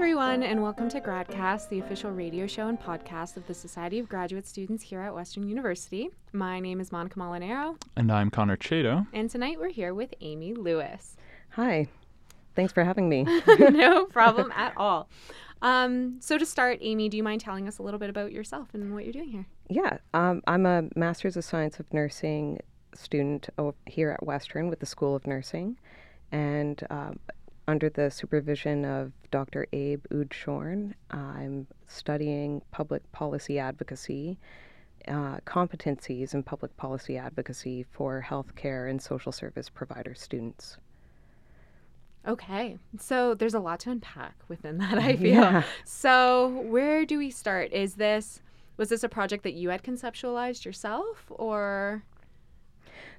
everyone, and welcome to GradCast, the official radio show and podcast of the Society of Graduate Students here at Western University. My name is Monica Molinaro. And I'm Connor Chato. And tonight we're here with Amy Lewis. Hi. Thanks for having me. no problem at all. Um, so, to start, Amy, do you mind telling us a little bit about yourself and what you're doing here? Yeah, um, I'm a Master's of Science of Nursing student here at Western with the School of Nursing. And um, under the supervision of Dr. Abe Oudshoorn, I'm studying public policy advocacy, uh, competencies in public policy advocacy for healthcare and social service provider students. Okay, so there's a lot to unpack within that, I feel. Yeah. So, where do we start? Is this was this a project that you had conceptualized yourself or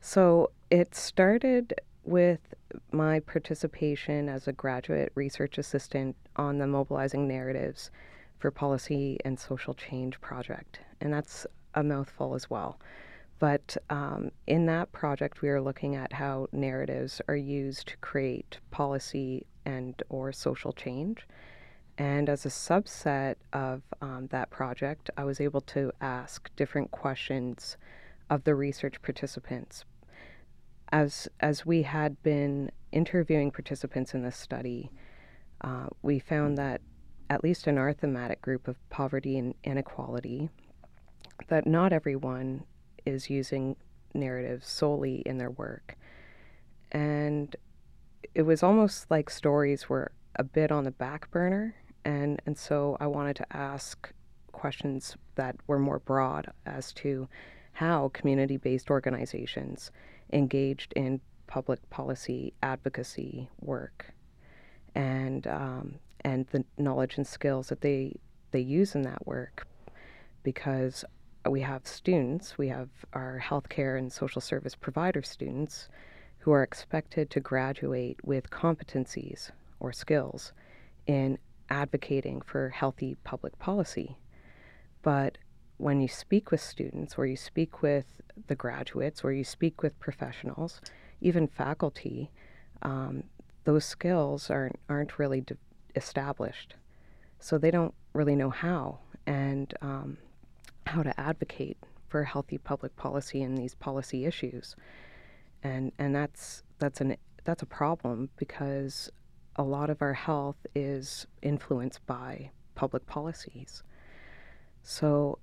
So, it started with my participation as a graduate research assistant on the Mobilizing Narratives for Policy and Social Change project. And that's a mouthful as well. But um, in that project, we are looking at how narratives are used to create policy and or social change. And as a subset of um, that project, I was able to ask different questions of the research participants as as we had been interviewing participants in this study, uh, we found that at least in our thematic group of poverty and inequality, that not everyone is using narratives solely in their work, and it was almost like stories were a bit on the back burner, and and so I wanted to ask questions that were more broad as to how community-based organizations engaged in public policy advocacy work. And um, and the knowledge and skills that they they use in that work because we have students we have our healthcare and social service provider students who are expected to graduate with competencies or skills in advocating for healthy public policy. But when you speak with students or you speak with the graduates or you speak with professionals, even faculty, um, those skills aren't, aren't really de- established. So they don't really know how and um, how to advocate for healthy public policy in these policy issues. And, and that's, that's, an, that's a problem because a lot of our health is influenced by public policies. So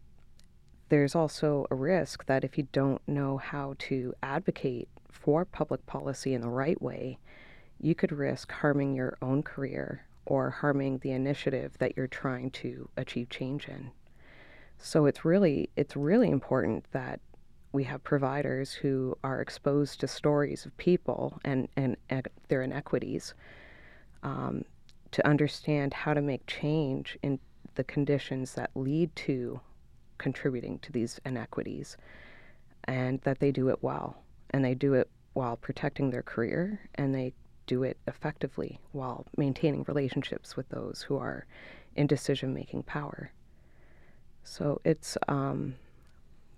there's also a risk that if you don't know how to advocate for public policy in the right way, you could risk harming your own career or harming the initiative that you're trying to achieve change in. So it's really it's really important that we have providers who are exposed to stories of people and, and, and their inequities um, to understand how to make change in the conditions that lead to contributing to these inequities and that they do it well. And they do it while protecting their career and they do it effectively while maintaining relationships with those who are in decision making power. So it's, um,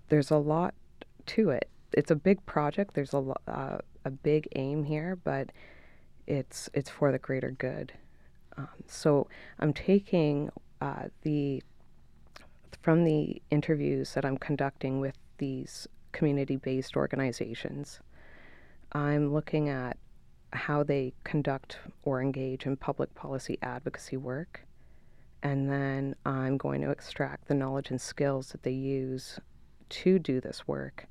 there's a lot to it. It's a big project, there's a, uh, a big aim here, but it's, it's for the greater good. Um, so I'm taking uh, the from the interviews that I'm conducting with these community based organizations, I'm looking at how they conduct or engage in public policy advocacy work. And then I'm going to extract the knowledge and skills that they use to do this work.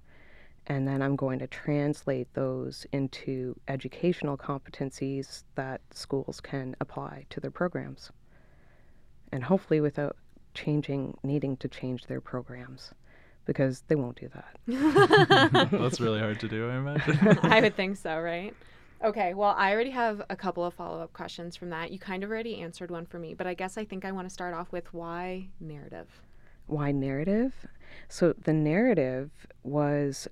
And then I'm going to translate those into educational competencies that schools can apply to their programs. And hopefully, without changing, needing to change their programs because they won't do that. That's really hard to do, I imagine. I would think so, right? Okay, well, I already have a couple of follow up questions from that. You kind of already answered one for me, but I guess I think I want to start off with why narrative? Why narrative? So the narrative was.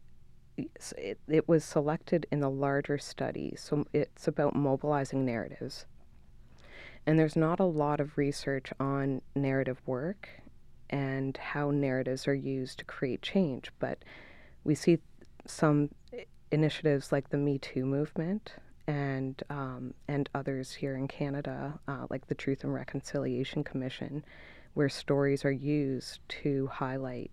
It, it was selected in the larger study. So it's about mobilizing narratives. And there's not a lot of research on narrative work and how narratives are used to create change, but we see some initiatives like the Me Too movement and um, and others here in Canada, uh, like the Truth and Reconciliation Commission, where stories are used to highlight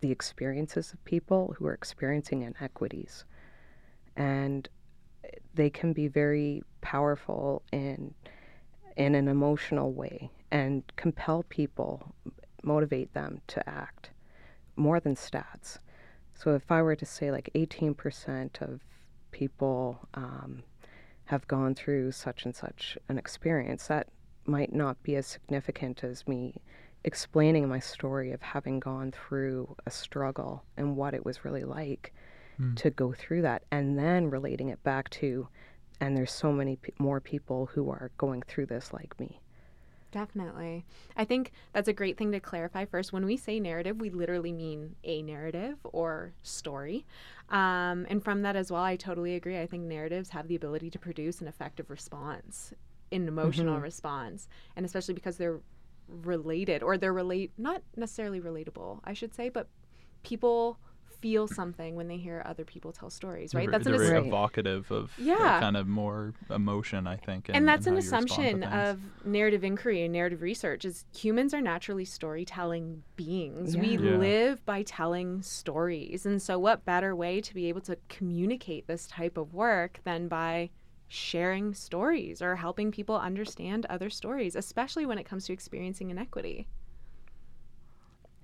the experiences of people who are experiencing inequities, and they can be very powerful in in an emotional way and compel people, motivate them to act more than stats. So if I were to say like 18% of people um, have gone through such and such an experience, that might not be as significant as me explaining my story of having gone through a struggle and what it was really like mm. to go through that, and then relating it back to, and there's so many p- more people who are going through this like me. Definitely. I think that's a great thing to clarify first. When we say narrative, we literally mean a narrative or story. Um, and from that as well, I totally agree. I think narratives have the ability to produce an effective response, an emotional mm-hmm. response, and especially because they're related or they're relate not necessarily relatable, I should say, but people feel something when they hear other people tell stories, right? They're, that's they're an very evocative of yeah. kind of more emotion, I think. And, and that's an assumption of narrative inquiry and narrative research is humans are naturally storytelling beings. Yeah. We yeah. live by telling stories. And so what better way to be able to communicate this type of work than by sharing stories or helping people understand other stories, especially when it comes to experiencing inequity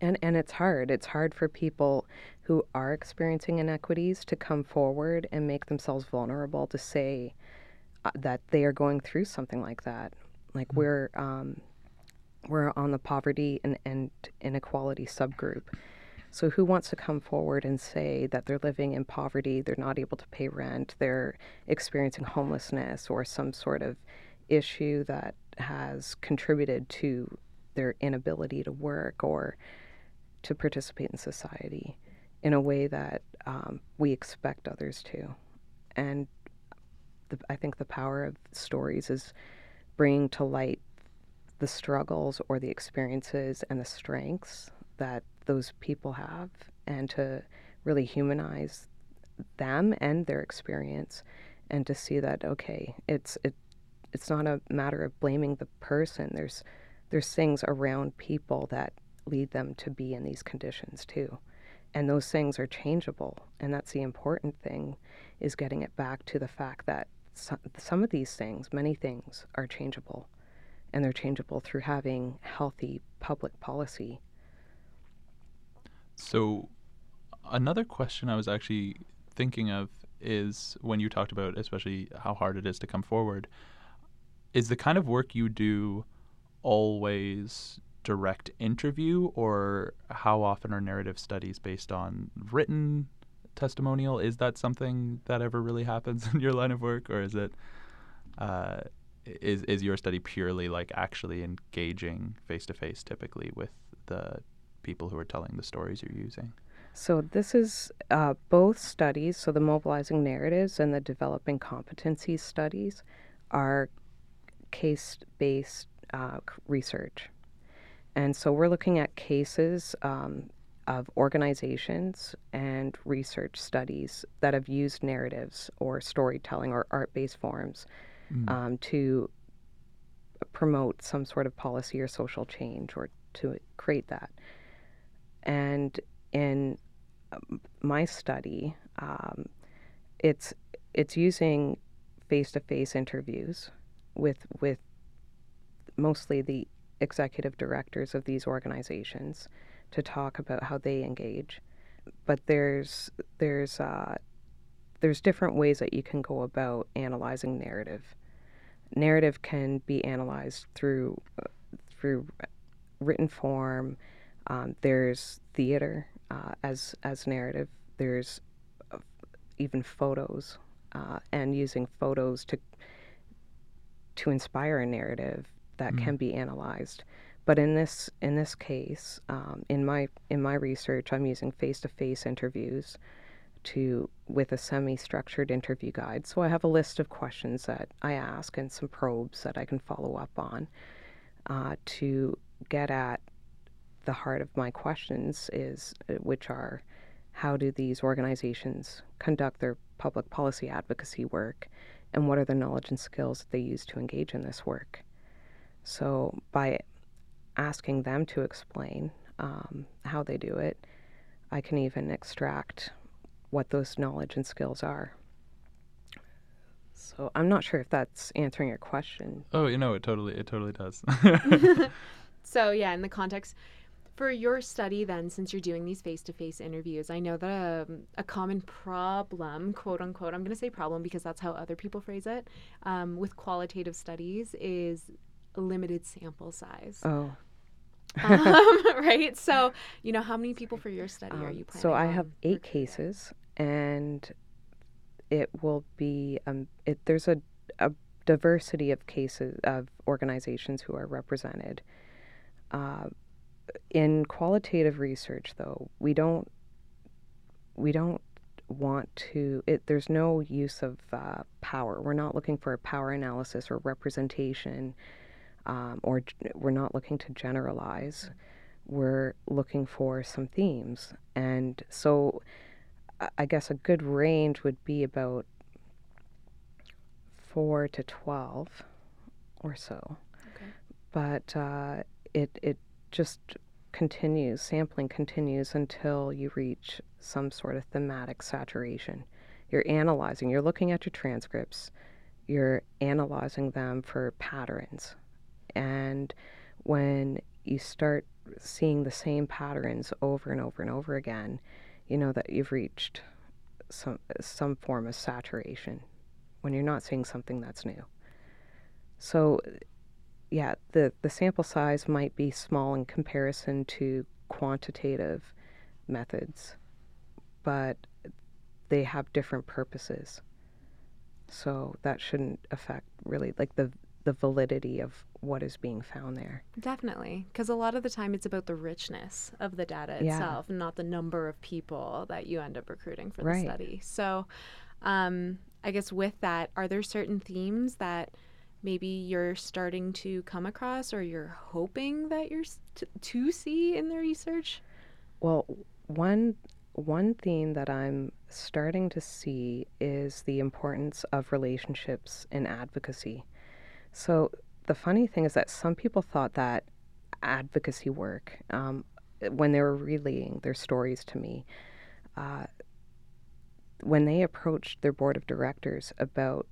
and and it's hard. It's hard for people who are experiencing inequities to come forward and make themselves vulnerable to say uh, that they are going through something like that. Like mm-hmm. we're um, we're on the poverty and, and inequality subgroup. So who wants to come forward and say that they're living in poverty they're not able to pay rent they're experiencing homelessness or some sort of issue that has contributed to their inability to work or to participate in society in a way that um, we expect others to. And the, I think the power of stories is bringing to light the struggles or the experiences and the strengths that those people have and to really humanize them and their experience and to see that okay it's it it's not a matter of blaming the person there's there's things around people that lead them to be in these conditions too. And those things are changeable. And that's the important thing is getting it back to the fact that some of these things, many things, are changeable. And they're changeable through having healthy public policy. So, another question I was actually thinking of is when you talked about, especially how hard it is to come forward, is the kind of work you do always direct interview, or how often are narrative studies based on written testimonial? Is that something that ever really happens in your line of work, or is it uh, is is your study purely like actually engaging face to face, typically with the people who are telling the stories you're using? So this is uh, both studies. So the mobilizing narratives and the developing competencies studies are case-based uh, research. And so we're looking at cases um, of organizations and research studies that have used narratives or storytelling or art based forms mm. um, to promote some sort of policy or social change or to create that. And in um, my study, um, it's it's using face to face interviews with with mostly the executive directors of these organizations to talk about how they engage. But there's there's uh, there's different ways that you can go about analyzing narrative. Narrative can be analyzed through uh, through written form. Um, there's theater uh, as as narrative. There's uh, even photos uh, and using photos to to inspire a narrative that mm. can be analyzed. But in this in this case, um, in my in my research, I'm using face-to-face interviews to with a semi-structured interview guide. So I have a list of questions that I ask and some probes that I can follow up on uh, to get at the heart of my questions is uh, which are how do these organizations conduct their public policy advocacy work and what are the knowledge and skills that they use to engage in this work. So by asking them to explain um, how they do it, I can even extract what those knowledge and skills are. So I'm not sure if that's answering your question. Oh, you know, it totally, it totally does. so yeah, in the context for your study, then, since you're doing these face-to-face interviews, I know that um, a common problem, quote unquote, I'm going to say problem because that's how other people phrase it, um, with qualitative studies is limited sample size. Oh. um, right. So, you know, how many people for your study are Um, you planning? so I have eight cases, and it will be um, it, there's a, a diversity of cases of organizations who are represented. Uh, in qualitative research, though, we don't we don't want to. It, there's no use of uh, power. We're not looking for a power analysis or representation, um, or we're not looking to generalize we're looking for some themes. And so I- guess a good range would be about four to 12 or so. Okay. But uh, it, it just continues, sampling continues until you reach some sort of thematic saturation. You're analyzing, you're looking at your transcripts, you're analyzing them for patterns. And when you start seeing the same patterns over and over and over again, you know that you've reached some some form of saturation when you're not seeing something that's new. So yeah, the, the sample size might be small in comparison to quantitative methods, but they have different purposes. So that shouldn't affect really like the the validity of what is being found there. Definitely, because a lot of the time it's about the richness of the data Yeah. itself, not the number of people that you end up recruiting for Right. the study. So, um, I guess with that, are there certain themes that maybe you're starting to come across, or you're hoping that you're s- t- to see in the research? Well, one one theme that I'm starting to see is the importance of relationships in advocacy. So the funny thing is that some people thought that advocacy work, um, when they were relaying their stories to me, uh, when they approached their board of directors about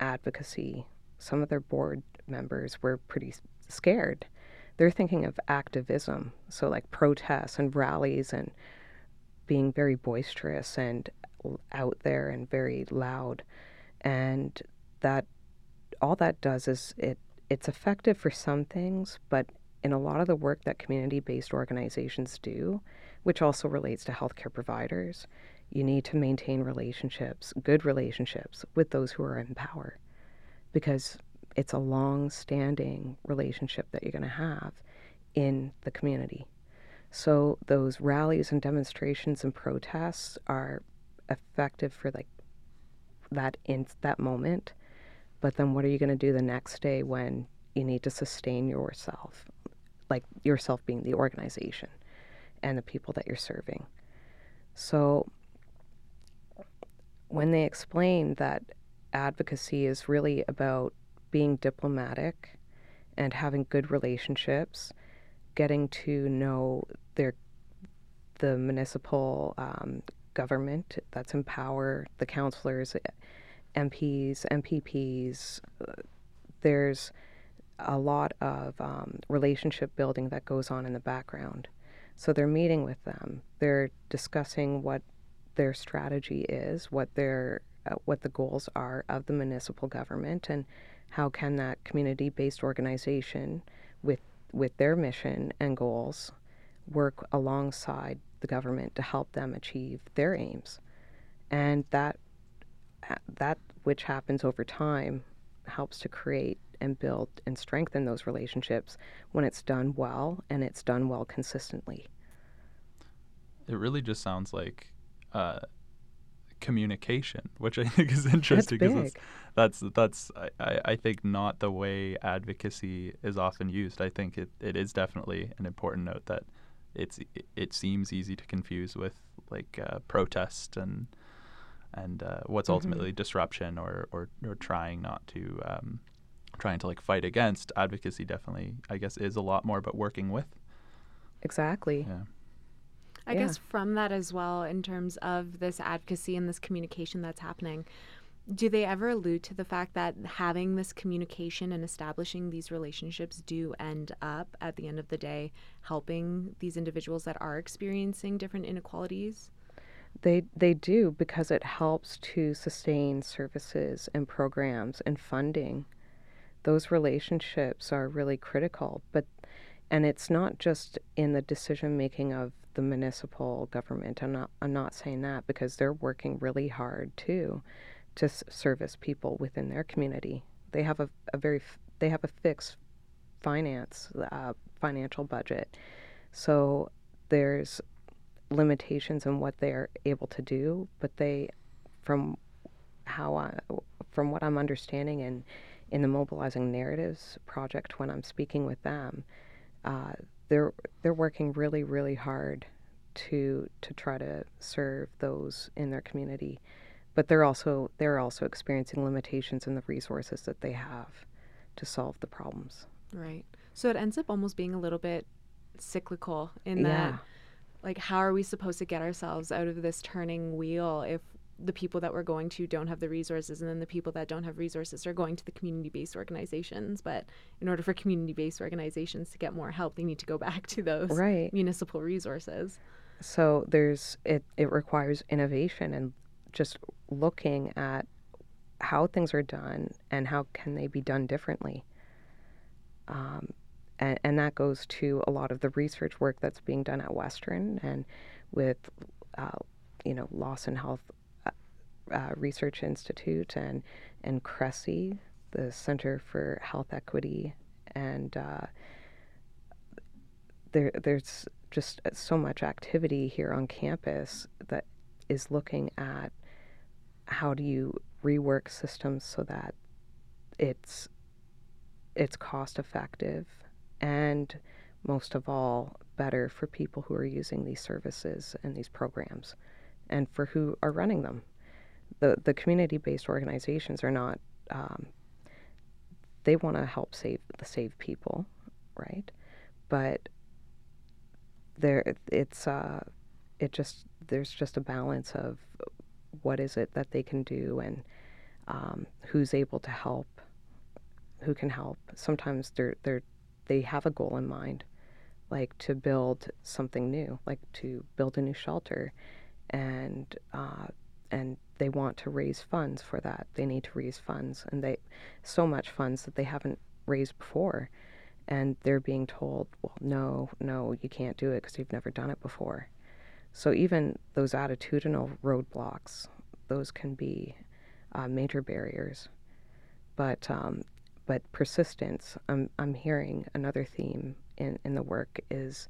advocacy, some of their board members were pretty scared. They're thinking of activism, so like protests and rallies and being very boisterous and out there and very loud. And that all that does is it it's effective for some things, but in a lot of the work that community-based organizations do, which also relates to healthcare providers, you need to maintain relationships, good relationships with those who are in power because it's a long-standing relationship that you're going to have in the community. So those rallies and demonstrations and protests are effective for like that in that moment. But then what are you going to do the next day when you need to sustain yourself? Like yourself being the organization and the people that you're serving. So when they explain that advocacy is really about being diplomatic and having good relationships, getting to know their the municipal um, government that's in power, the councillors, MPs, MPPs. uh, There's a lot of um, relationship building that goes on in the background. So they're meeting with them. They're discussing what their strategy is, what their uh, what the goals are of the municipal government, and how can that community-based organization, with with their mission and goals, work alongside the government to help them achieve their aims, and that that which happens over time helps to create and build and strengthen those relationships when it's done well and it's done well consistently. it really just sounds like uh, communication, which I think is interesting That's because big. that's that's I, I think not the way advocacy is often used. I think it, it is definitely an important note that it's it, it seems easy to confuse with like uh, protest and and uh, what's Mhm. ultimately disruption or, or or trying not to um, trying to like fight against advocacy definitely I guess is a lot more about working with Exactly. yeah I Yeah. guess from that as well, in terms of this advocacy and this communication that's happening, do they ever allude to the fact that having this communication and establishing these relationships do end up at the end of the day helping these individuals that are experiencing different inequalities? They they do because it helps to sustain services and programs and funding. Those relationships are really critical, but and it's not just in the decision making of the municipal government. I'm not I'm not saying that because they're working really hard too to service people within their community. They have a, a very they have a fixed finance uh, financial budget, so there's limitations in what they're able to do, but they, from how I, from what I'm understanding in, in the mobilizing narratives project, when I'm speaking with them, uh, they're they're working really really hard to to try to serve those in their community, but they're also they're also experiencing limitations in the resources that they have to solve the problems. Right. So it ends up almost being a little bit cyclical in Yeah. that like how are we supposed to get ourselves out of this turning wheel if the people that we're going to don't have the resources and then the people that don't have resources are going to the community-based organizations but in order for community-based organizations to get more help they need to go back to those Right. municipal resources So there's it it requires innovation and just looking at how things are done and how can they be done differently. Um, and, and that goes to a lot of the research work that's being done at Western and with, uh, you know, Lawson Health uh, uh, Research Institute and and CRHESI, the Center for Health Equity, and uh, there there's just so much activity here on campus that is looking at how do you rework systems so that it's it's cost effective and most of all better for people who are using these services and these programs and for who are running them. The the community based organizations are not um, they want to help save save people right? But there it's uh it just there's just a balance of what is it that they can do and um, who's able to help who can help. Sometimes they're they're they have a goal in mind like to build something new like to build a new shelter and uh, and they want to raise funds for that they need to raise funds and they so much funds that they haven't raised before and they're being told, well, no, no, you can't do it because you've never done it before. So even those attitudinal roadblocks, those can be uh, major barriers. But um, but persistence. I'm I'm hearing another theme in, in the work is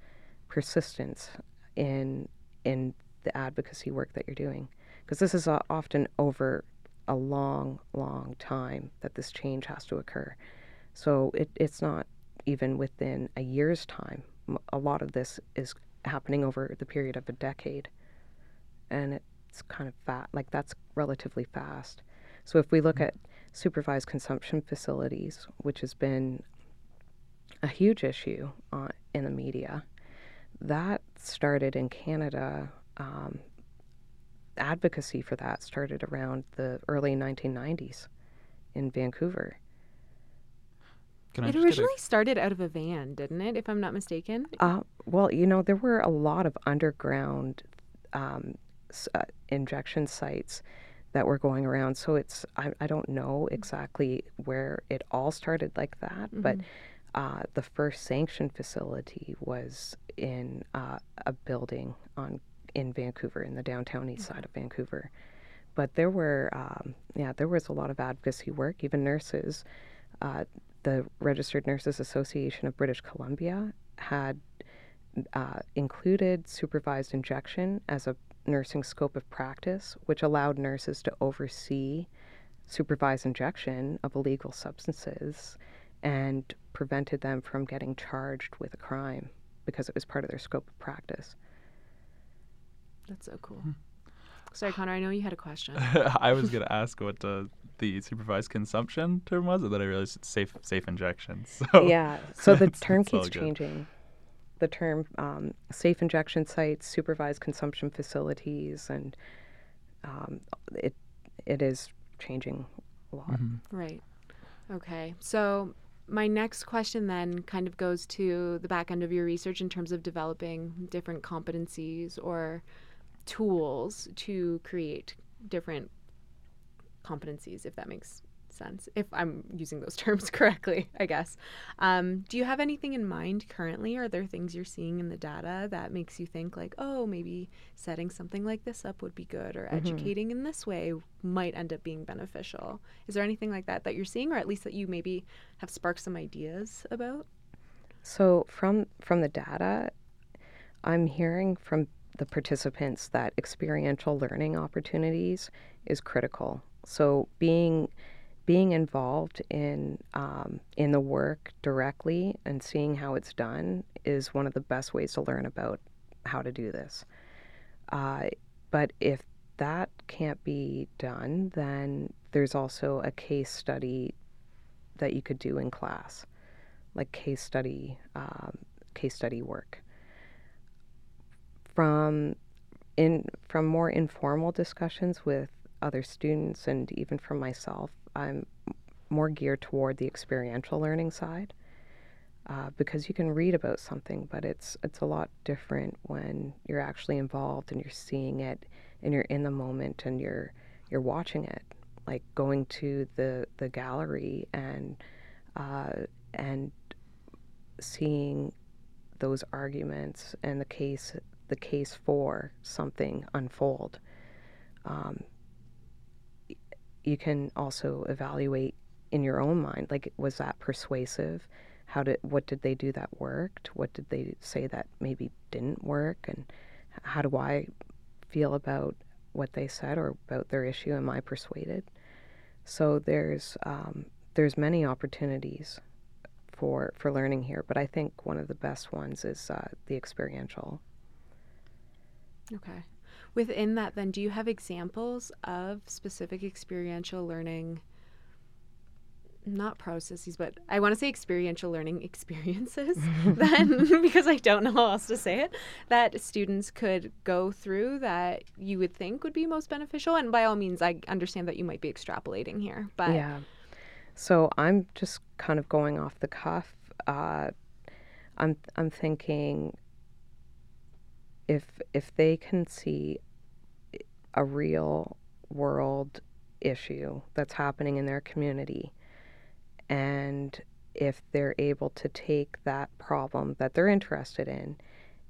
persistence in in the advocacy work that you're doing because this is uh, often over a long long time that this change has to occur. So it, it's not even within a year's time. A lot of this is happening over the period of a decade. And it's kind of fast, like that's relatively fast. So if we look at supervised consumption facilities, which has been a huge issue uh, in the media, that started in Canada. Um, advocacy for that started around the early 1990s in Vancouver. it just get a- originally started out of a van didn't it if i'm not mistaken Uh, well, you know, there were a lot of underground um, s- uh, injection sites that were going around. So it's, I, I don't know exactly where it all started like that, but uh, the first sanctioned facility was in uh, a building on in Vancouver, in the downtown east side of Vancouver. But there were, um, yeah, there was a lot of advocacy work. Even nurses, uh, the Registered Nurses Association of British Columbia had uh, included supervised injection as a nursing scope of practice, which allowed nurses to oversee supervised injection of illegal substances and prevented them from getting charged with a crime because it was part of their scope of practice. that's so cool Sorry, Connor. I know you had a question. I was going to ask what uh, the supervised consumption term was, and then I realized it's safe safe injection. So Yeah. So the term it's all keeps good. changing. The term um, safe injection sites, supervised consumption facilities, and um, it it is changing a lot. Mhm. Right. Okay. So my next question then kind of goes to the back end of your research in terms of developing different competencies or tools to create different competencies, if that makes sense. If I'm using those terms correctly, I guess. Um, do you have anything in mind currently? Are there things you're seeing in the data that makes you think like, oh, maybe setting something like this up would be good, or educating in this way might end up being beneficial? Is there anything like that that you're seeing, or at least that you maybe have sparked some ideas about? So from from the data, I'm hearing from the participants that experiential learning opportunities is critical. So being being involved in um, in the work directly and seeing how it's done is one of the best ways to learn about how to do this. Uh, but if that can't be done, then there's also a case study that you could do in class like case study um, case study work from in from more informal discussions with other students and even from myself i'm more geared toward the experiential learning side uh, because you can read about something but it's it's a lot different when you're actually involved and you're seeing it and you're in the moment and you're you're watching it like going to the the gallery and uh, and seeing those arguments and the case the case for something unfold. Um, you can also evaluate in your own mind like was that persuasive? How did what did they do that worked? What did they say that maybe didn't work? And how do i feel about what they said or about their issue? Am i persuaded? So there's um, there's many opportunities for for learning here but i think one of the best ones is uh, the experiential. Okay. Within that, then, do you have examples of specific experiential learning? Not processes, but I want to say experiential learning experiences, then, because I don't know how else to say it, that students could go through that you would think would be most beneficial. And by all means, I understand that you might be extrapolating here, but yeah so i'm just kind of going off the cuff uh, i'm i'm thinking if if they can see a real world issue that's happening in their community and if they're able to take that problem that they're interested in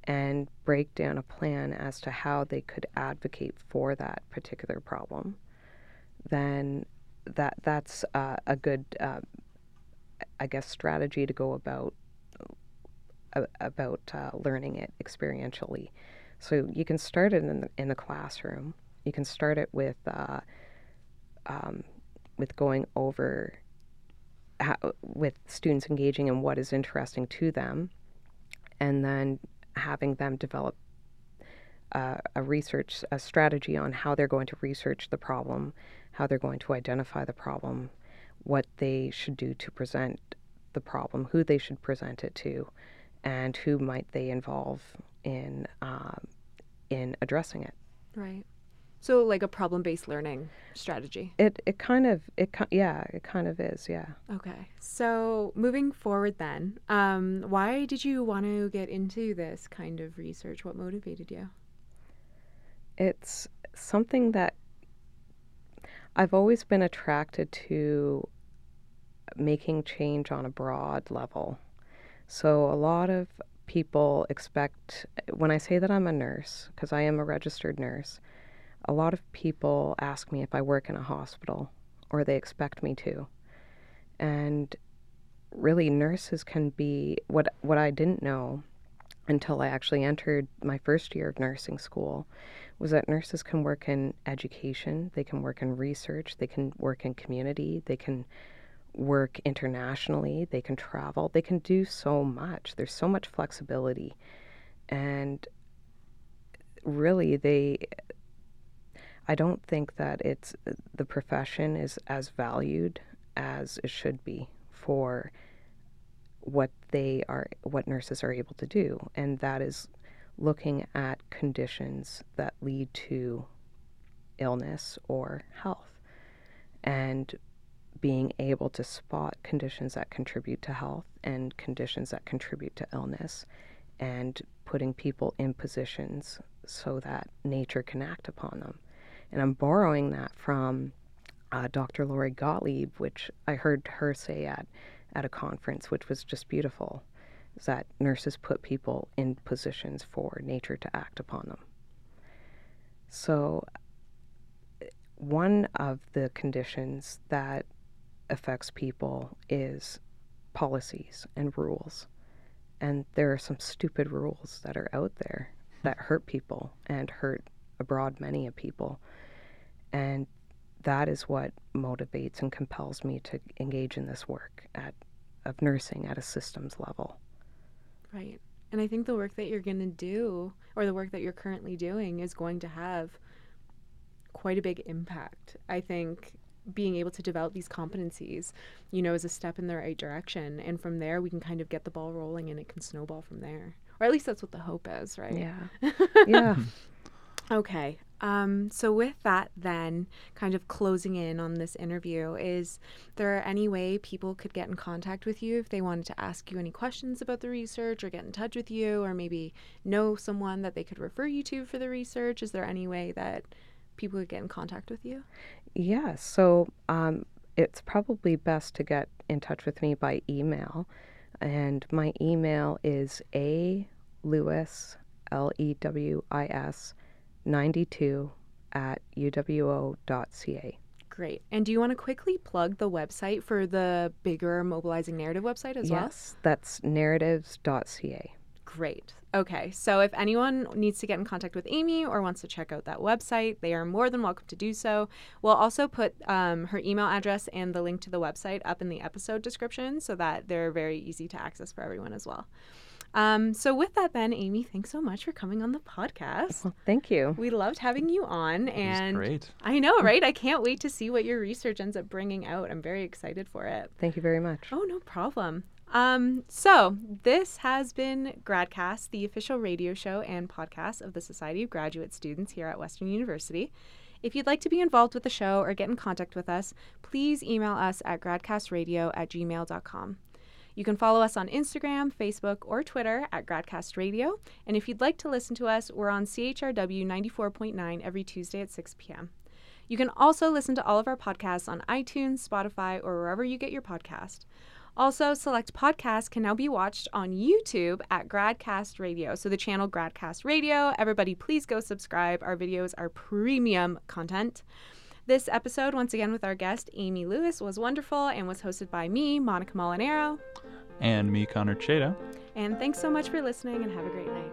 and break down a plan as to how they could advocate for that particular problem then that that's uh, a good uh, I guess strategy to go about about uh, learning it experientially. So you can start it in the, in the classroom. You can start it with uh, um, with going over how, with students engaging in what is interesting to them, and then having them develop uh, a research a strategy on how they're going to research the problem, how they're going to identify the problem, what they should do to present the problem, who they should present it to, and who might they involve in um, in addressing it. right. So, like a problem based learning strategy. It it kind of it yeah it kind of is yeah. Okay. So moving forward then, um, why did you want to get into this kind of research? What motivated you? It's something that I've always been attracted to making change on a broad level. So a lot of people expect when I say that I'm a nurse because I am a registered nurse, a lot of people ask me if I work in a hospital or they expect me to. And really nurses can be what what I didn't know until I actually entered my first year of nursing school was that nurses can work in education, they can work in research, they can work in community, they can work internationally, they can travel, they can do so much. There's so much flexibility. And really, they, I don't think that it's the profession is as valued as it should be for what they are what nurses are able to do and that is looking at conditions that lead to illness or health and being able to spot conditions that contribute to health and conditions that contribute to illness and putting people in positions so that nature can act upon them. And I'm borrowing that from uh, Dr. Laurie Gottlieb, which I heard her say at, at a conference, which was just beautiful, is that nurses put people in positions for nature to act upon them. So, one of the conditions that affects people is policies and rules. And there are some stupid rules that are out there that hurt people and hurt abroad many of people. And that is what motivates and compels me to engage in this work at of nursing at a systems level. Right. And I think the work that you're going to do or the work that you're currently doing is going to have quite a big impact. I think being able to develop these competencies, you know, is a step in the right direction. And from there, we can kind of get the ball rolling and it can snowball from there. Or at least that's what the hope is, right? Yeah. yeah. Okay. Um, so with that, then, kind of closing in on this interview, is there any way people could get in contact with you if they wanted to ask you any questions about the research, or get in touch with you, or maybe know someone that they could refer you to for the research? Is there any way that people could get in contact with you? Yeah. So um, it's probably best to get in touch with me by email, and my email is a lewis l e w i s 92 at uwo.ca. Great. And do you want to quickly plug the website for the bigger Mobilizing Narrative website as yes, well? Yes, that's narratives.ca. Great. Okay, so if anyone needs to get in contact with Amy or wants to check out that website, they are more than welcome to do so. We'll also put um, her email address and the link to the website up in the episode description so that they're very easy to access for everyone as well. Um, so with that, then, Amy, thanks so much for coming on the podcast. Well, thank you. We loved having you on, and great. I know, right? I can't wait to see what your research ends up bringing out. I'm very excited for it. Thank you very much. Oh, no problem. Um, so this has been Gradcast, the official radio show and podcast of the Society of Graduate Students here at Western University. If you'd like to be involved with the show or get in contact with us, please email us at gradcastradio at gmail.com. You can follow us on Instagram, Facebook, or Twitter at Gradcast Radio. And if you'd like to listen to us, we're on CHRW 94.9 every Tuesday at 6 p.m. You can also listen to all of our podcasts on iTunes, Spotify, or wherever you get your podcast. Also, select podcasts can now be watched on YouTube at Gradcast Radio. So, the channel Gradcast Radio. Everybody, please go subscribe. Our videos are premium content. This episode, once again with our guest, Amy Lewis, was wonderful and was hosted by me, Monica Molinaro. And me, Connor Cheda. And thanks so much for listening and have a great night.